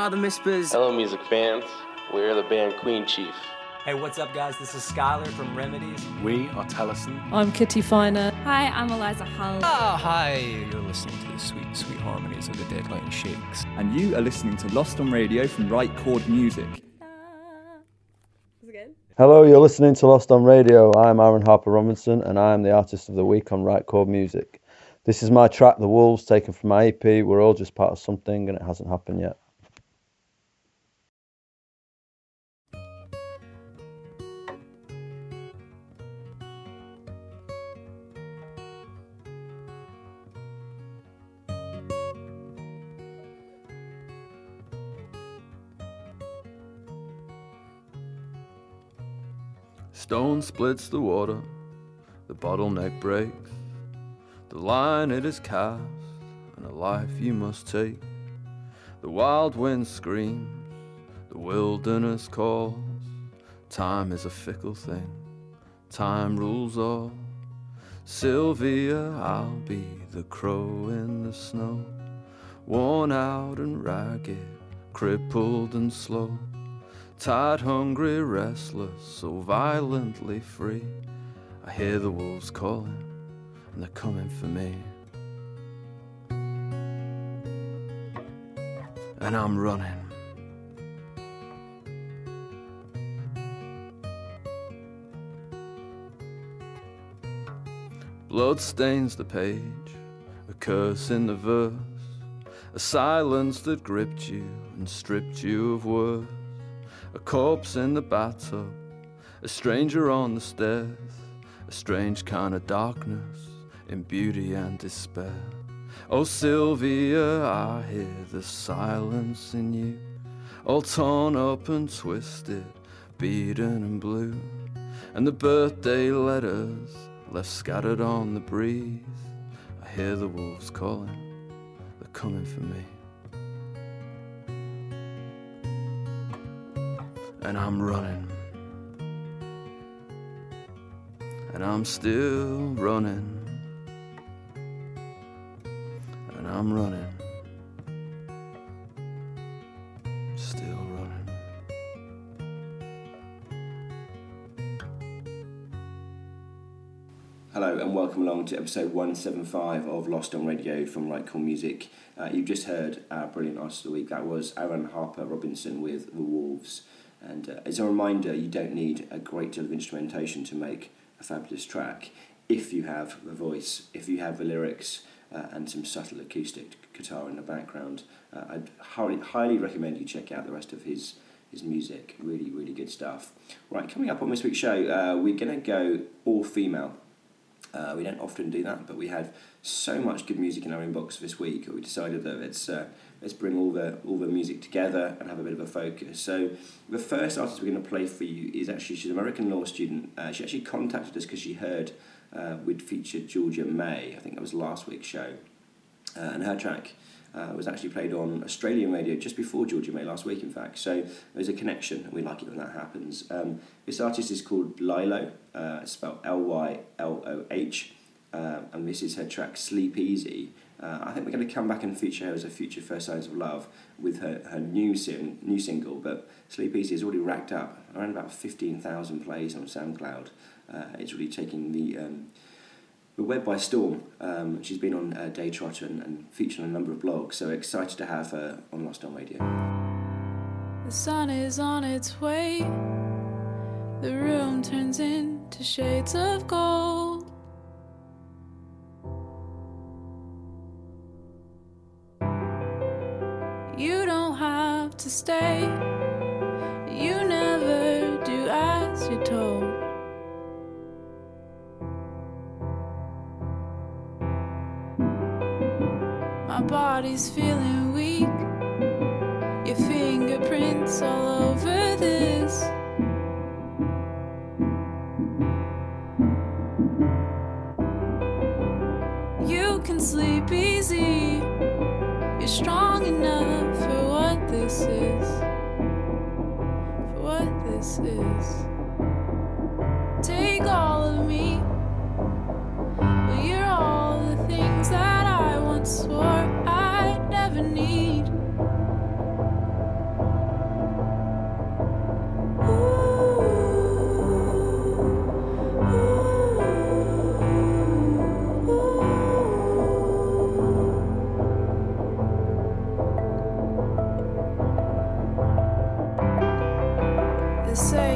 Hello, are the Mispers. Hello, music fans. We're the band Queen Chief. Hey, what's up, guys? This is Skylar from Remedies. We are Tellison. I'm Kitty Finer. Hi, I'm Eliza Hull. Oh, hi. You're listening to the sweet, sweet harmonies of the Deadline Shakes. And you are listening to Lost on Radio from Right Chord Music. Hello, you're listening to Lost on Radio. I'm Aaron Harper Robinson, and I am the artist of the week on Right Chord Music. This is my track, The Wolves, taken from my EP. We're all just part of something, and it hasn't happened yet. Stone splits the water, the bottleneck breaks. The line it is cast, and a life you must take. The wild wind screams, the wilderness calls. Time is a fickle thing, time rules all. Sylvia, I'll be the crow in the snow, worn out and ragged, crippled and slow. Tired, hungry, restless, so violently free. I hear the wolves calling, and they're coming for me. And I'm running. Blood stains the page, a curse in the verse, a silence that gripped you and stripped you of worth a corpse in the bathtub, a stranger on the stairs, a strange kind of darkness in beauty and despair. Oh, Sylvia, I hear the silence in you, all torn up and twisted, beaten and blue, and the birthday letters left scattered on the breeze. I hear the wolves calling, they're coming for me. And I'm running. And I'm still running. And I'm running. Still running. Hello and welcome along to episode 175 of Lost on Radio from Right Chord Music. Uh, you've just heard our brilliant artist of the week. That was Aaron Harper Robinson with The Wolves. And uh, as a reminder, you don't need a great deal of instrumentation to make a fabulous track if you have the voice, if you have the lyrics, uh, and some subtle acoustic guitar in the background. Uh, I'd highly, highly recommend you check out the rest of his his music. Really, really good stuff. Right, coming up on this week's show, uh, we're going to go all female. Uh, we don't often do that, but we had so much good music in our inbox this week. We decided that it's uh, let's bring all the all the music together and have a bit of a focus. So the first artist we're going to play for you is actually she's an American law student. Uh, she actually contacted us because she heard uh, we'd featured Georgia May. I think that was last week's show, uh, and her track. Uh, was actually played on Australian radio just before Georgia May last week, in fact. So there's a connection, and we like it when that happens. Um, this artist is called Lyloh, uh, spelled L Y L O H, uh, and this is her track Sleep Easy. Uh, I think we're going to come back and feature her as a future First Signs of Love with her, her new, sim, new single, but Sleep Easy has already racked up around about 15,000 plays on SoundCloud. Uh, it's really taking the, um, but web by Storm. Um, she's been on uh, Daytrotter and, and featured on a number of blogs, so excited to have her on Lost on Radio. The sun is on its way. The room turns into shades of gold. You don't have to stay. Body's feeling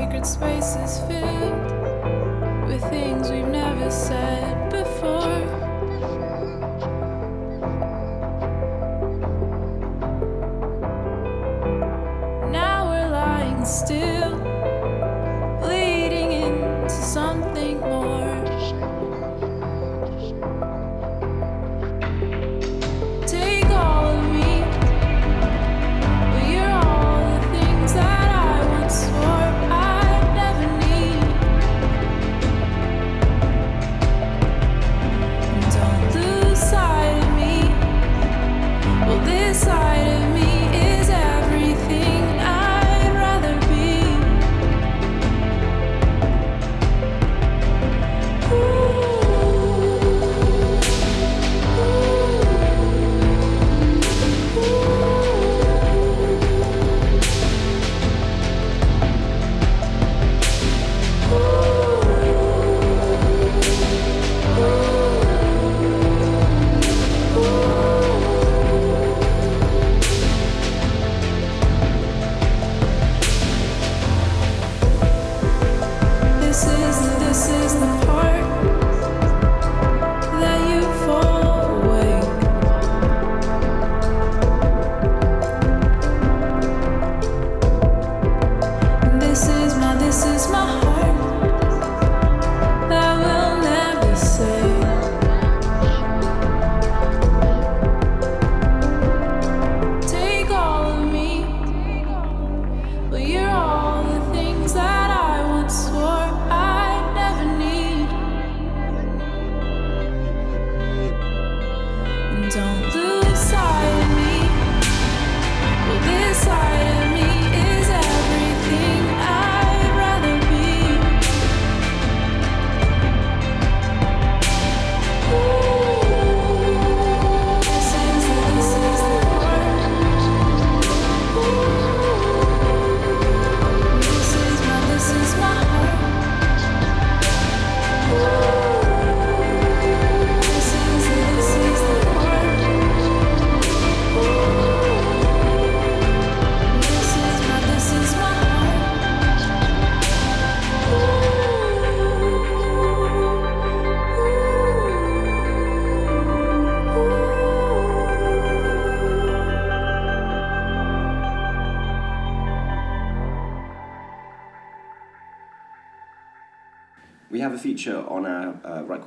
sacred space is filled with things we've never said before.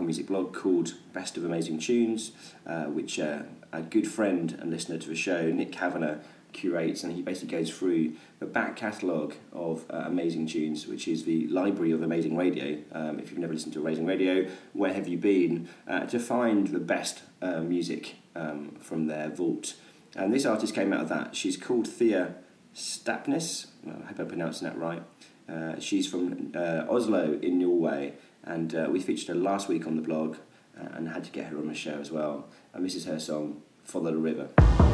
Music blog called Best of Amazing Tunes, uh, which uh, a good friend and listener to the show, Nick Kavanagh, curates, and he basically goes through the back catalogue of uh, amazing tunes, which is the library of amazing radio. Um, if you've never listened to amazing radio, where have you been? Uh, to find the best uh, music um, from their vault. And this artist came out of that. She's called Thea Stapnes. I hope I'm pronouncing that right. Uh, she's from uh, Oslo in Norway, and uh, we featured her last week on the blog uh, and had to get her on the show as well. And this is her song, Follow the River.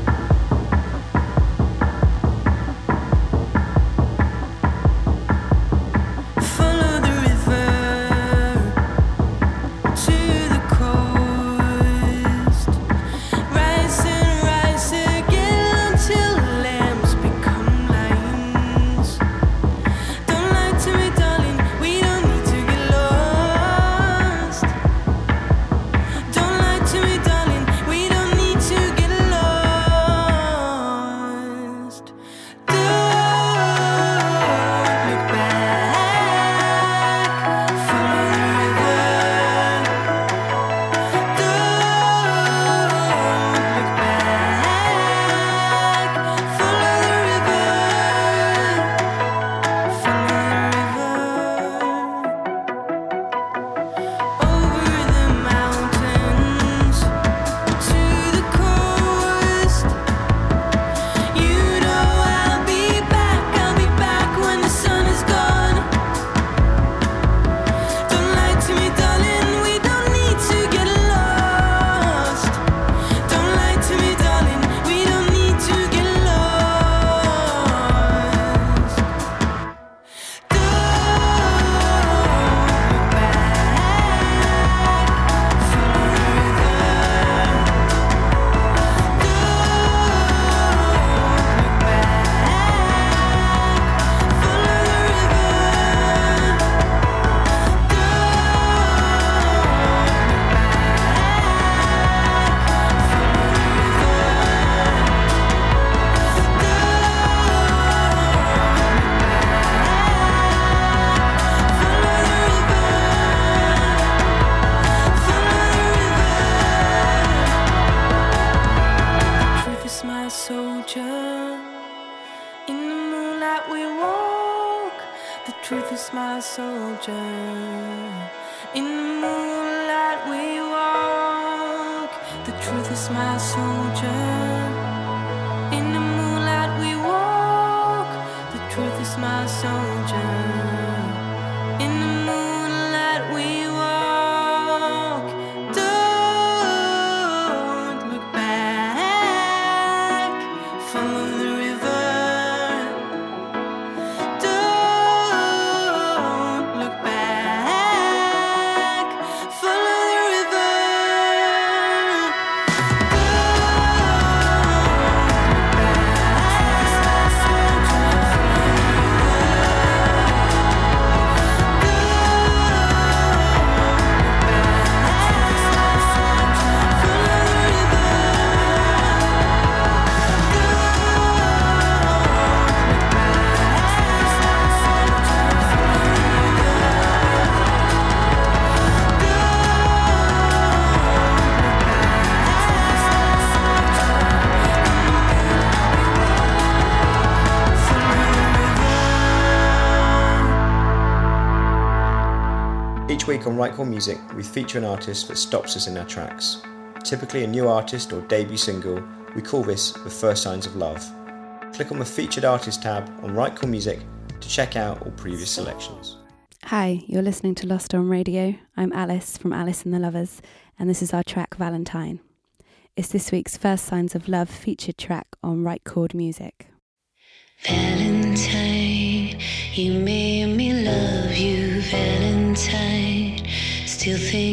On Right Chord Music, we feature an artist that stops us in our tracks. Typically a new artist or debut single, we call this the first signs of love. Click on the featured artist tab on Right Chord Music to check out all previous selections. Hi, you're listening to Lost on Radio. I'm Alice from Alice and the Lovers, and this is our track Valentine. It's this week's First Signs of Love featured track on Right Chord Music. Valentine, Still thinking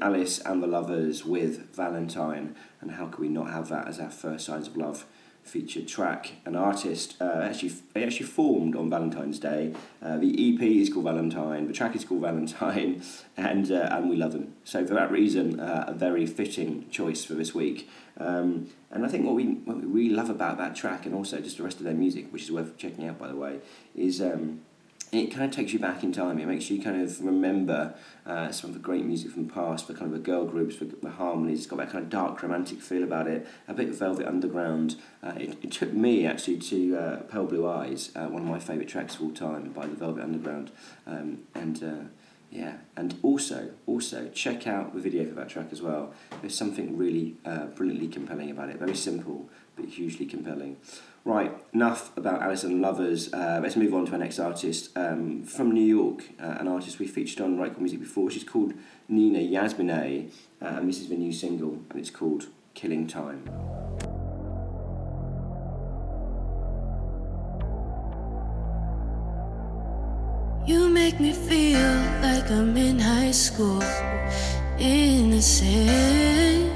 Alice and the Lovers with Valentine, and how could we not have that as our first Signs of Love featured track? An artist uh, actually they actually formed on Valentine's Day. Uh, the EP is called Valentine, the track is called Valentine, and uh, and we love them. So for that reason, uh, a very fitting choice for this week. Um, and I think what we what we really love about that track, and also just the rest of their music, which is worth checking out by the way, is. Um, it kind of takes you back in time. It makes you kind of remember uh, some of the great music from the past, the kind of the girl groups, the, the harmonies. It's got that kind of dark, romantic feel about it. A bit of Velvet Underground. Uh, it, it took me actually to uh, Pale Blue Eyes, uh, one of my favourite tracks of all time by the Velvet Underground, um, and. Yeah, and also, also check out the video for that track as well. There's something really uh, brilliantly compelling about it. Very simple, but hugely compelling. Right, enough about Alice and Lovers. Uh, let's move on to our next artist um, from New York, uh, an artist we featured on Right Music before. She's called Nina Yasmineh, uh, and this is the new single, and it's called Killing Time. Make me feel like I'm in high school, innocent.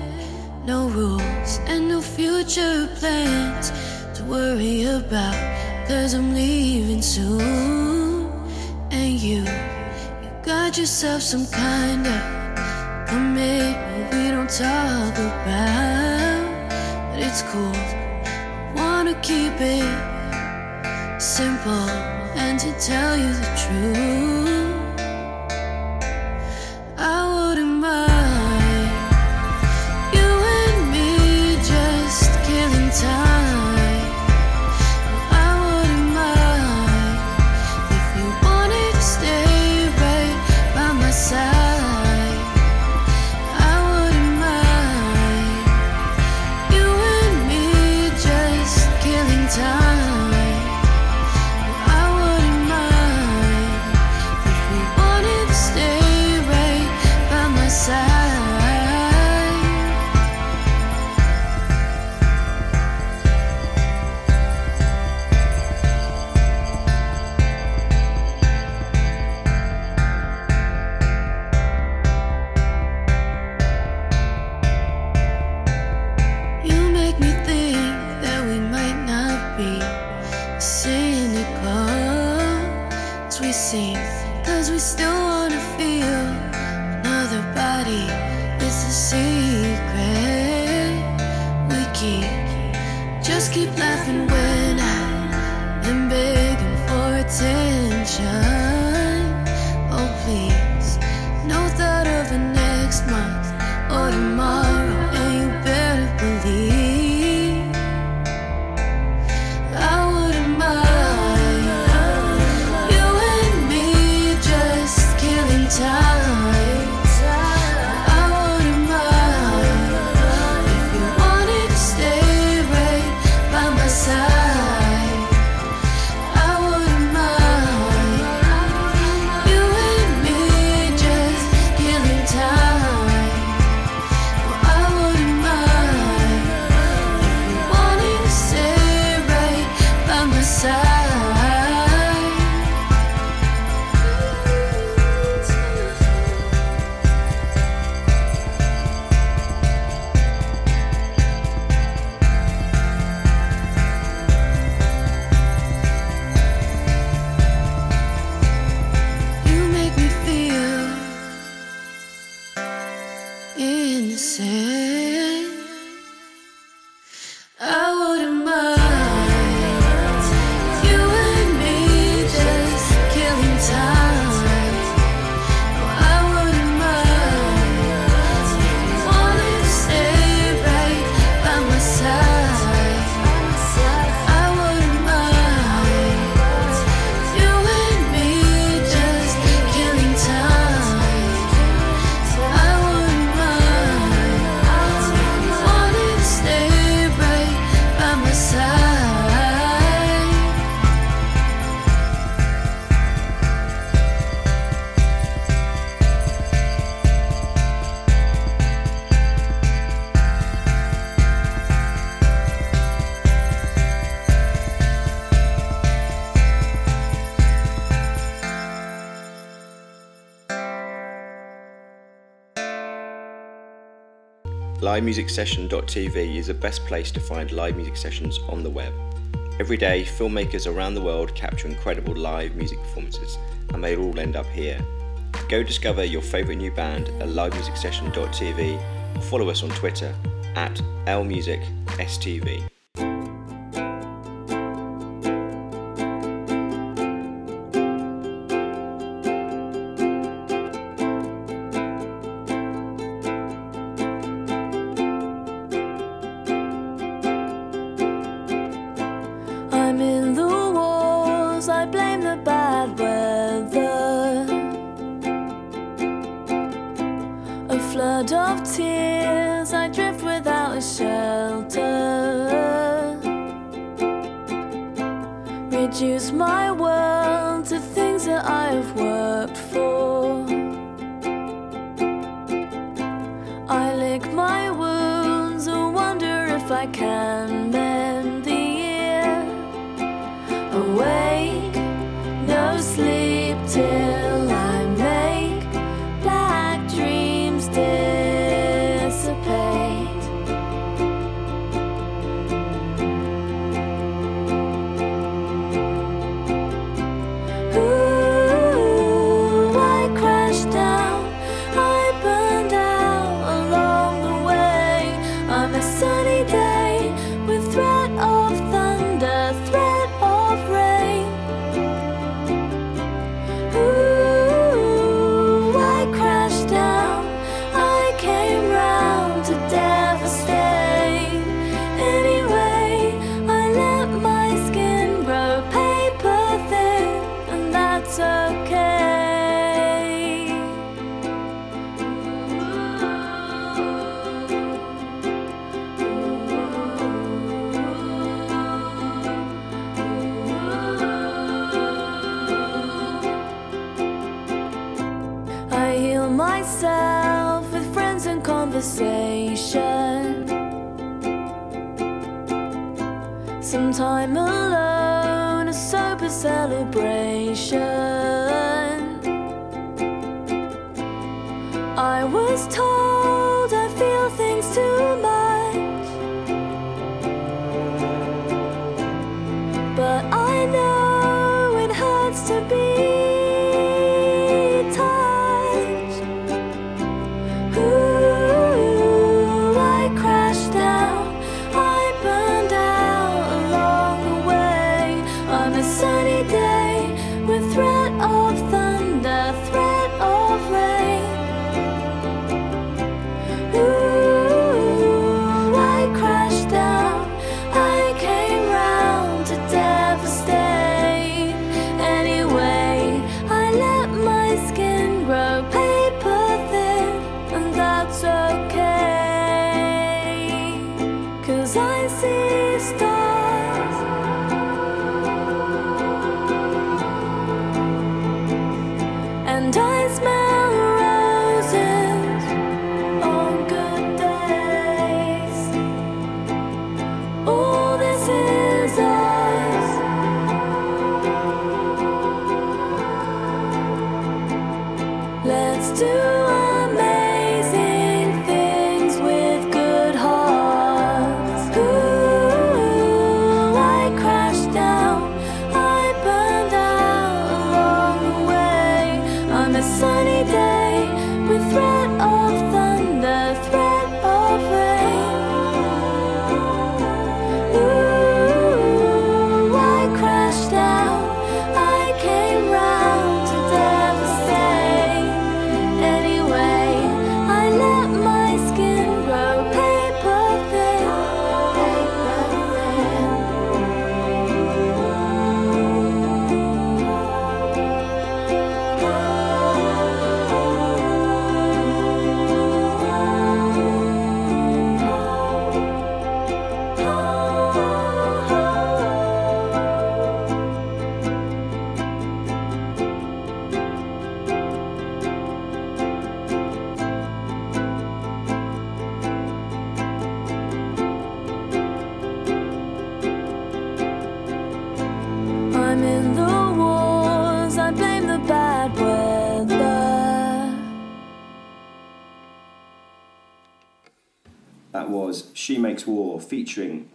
No rules and no future plans to worry about. Cause I'm leaving soon. And you, you got yourself some kind of commitment we don't talk about. But it's cool, wanna keep it simple and to tell you the truth. LiveMusicSession.tv is the best place to find live music sessions on the web. Every day, filmmakers around the world capture incredible live music performances, and they all end up here. Go discover your favourite new band at livemusicsession.tv or follow us on Twitter at LMusicSTV. I lick my wounds, I wonder if I can. conversation. Sometime alone, a sober celebration.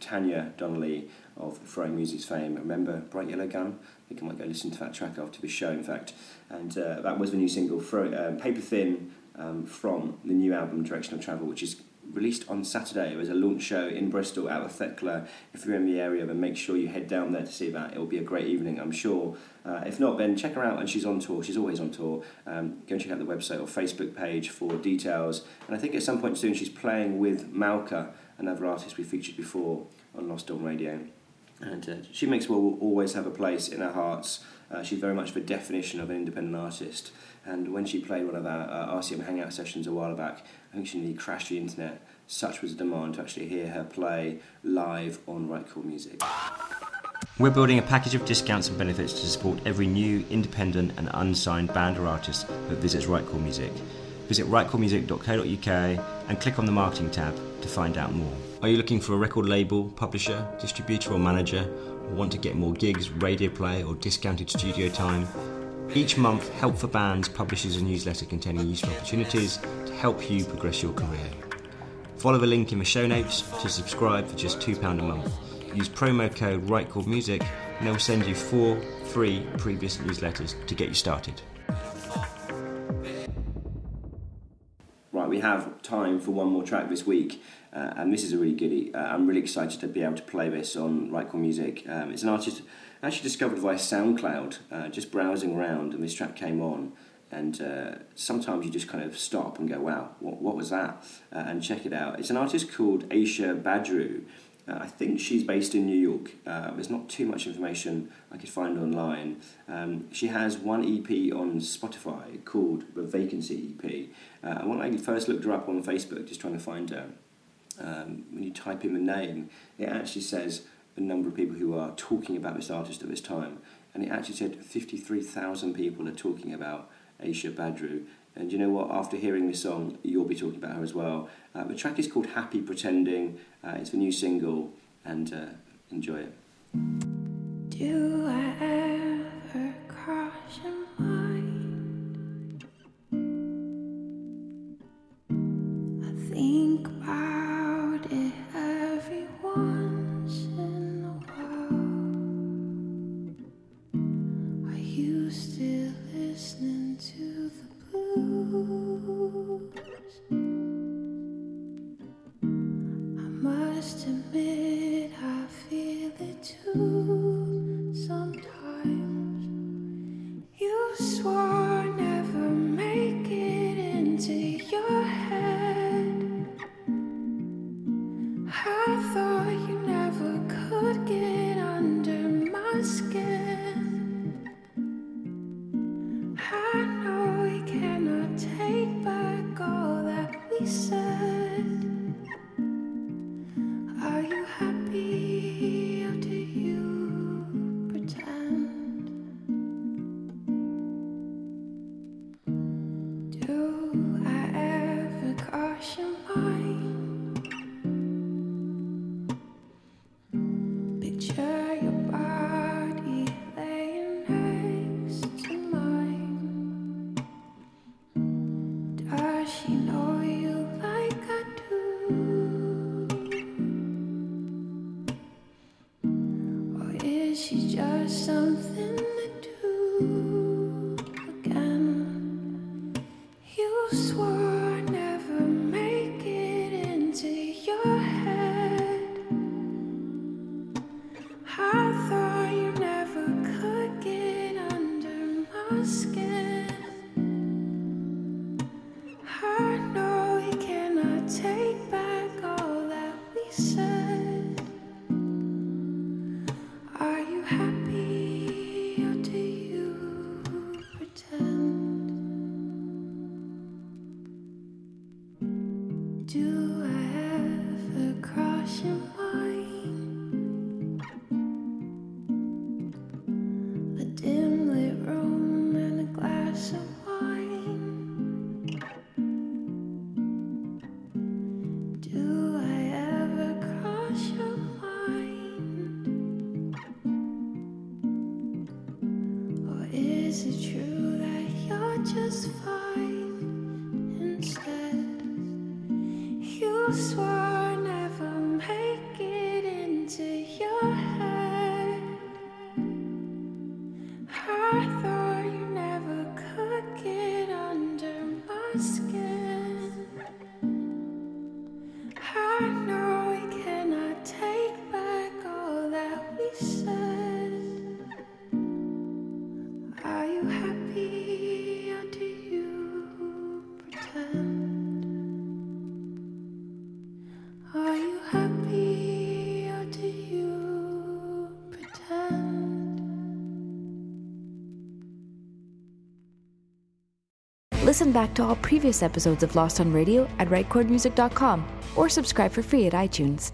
Tanya Donelly of Throwing Muses fame. Remember Bright Yellow Gun? I think I might go listen to that track after the show, in fact. And uh, that was the new single, Throw, um, Paper Thin, um, from the new album Direction of Travel, which is released on Saturday. It was a launch show in Bristol at the Thekla. If you're in the area, then make sure you head down there to see that. It will be a great evening, I'm sure. Uh, if not, then check her out, and she's on tour. She's always on tour. Um, go and check out the website or Facebook page for details. And I think at some point soon she's playing with Malka, another artist we featured before on Lost on Radio. And uh, she makes will always have a place in our hearts. Uh, she's very much the definition of an independent artist. And when she played one of our uh, RCM Hangout sessions a while back, I think she nearly crashed the internet. Such was the demand to actually hear her play live on Right Chord Music. We're building a package of discounts and benefits to support every new, independent, and unsigned band or artist that visits Right Chord Music. Visit rightchordmusic.co.uk and click on the marketing tab to find out more. Are you looking for a record label, publisher, distributor, or manager, or want to get more gigs, radio play, or discounted studio time? Each month, Help for Bands publishes a newsletter containing useful opportunities to help you progress your career. Follow the link in the show notes to subscribe for just £2 a month. Use promo code RightChordMusic and they'll send you four free previous newsletters to get you started. Have time for one more track this week, uh, and this is a really goodie. Uh, I'm really excited to be able to play this on Right Chord Music. Um, it's an artist I actually discovered via SoundCloud, uh, just browsing around, and this track came on. And uh, sometimes you just kind of stop and go, wow, what, what was that? Uh, and check it out. It's an artist called Aisha Badru. Uh, I think she's based in New York. Uh, there's not too much information I could find online. Um, she has one EP on Spotify called the Vacancy EP. Uh, when I first looked her up on Facebook, just trying to find her, um, when you type in the name, it actually says the number of people who are talking about this artist at this time. And it actually said 53,000 people are talking about Aisha Badru. And you know what? After hearing this song, you'll be talking about her as well. Uh, the track is called Happy Pretending. Uh, it's the new single, and uh, enjoy it. Do I Listen back to all previous episodes of Lost on Radio at rightchordmusic.com or subscribe for free at iTunes.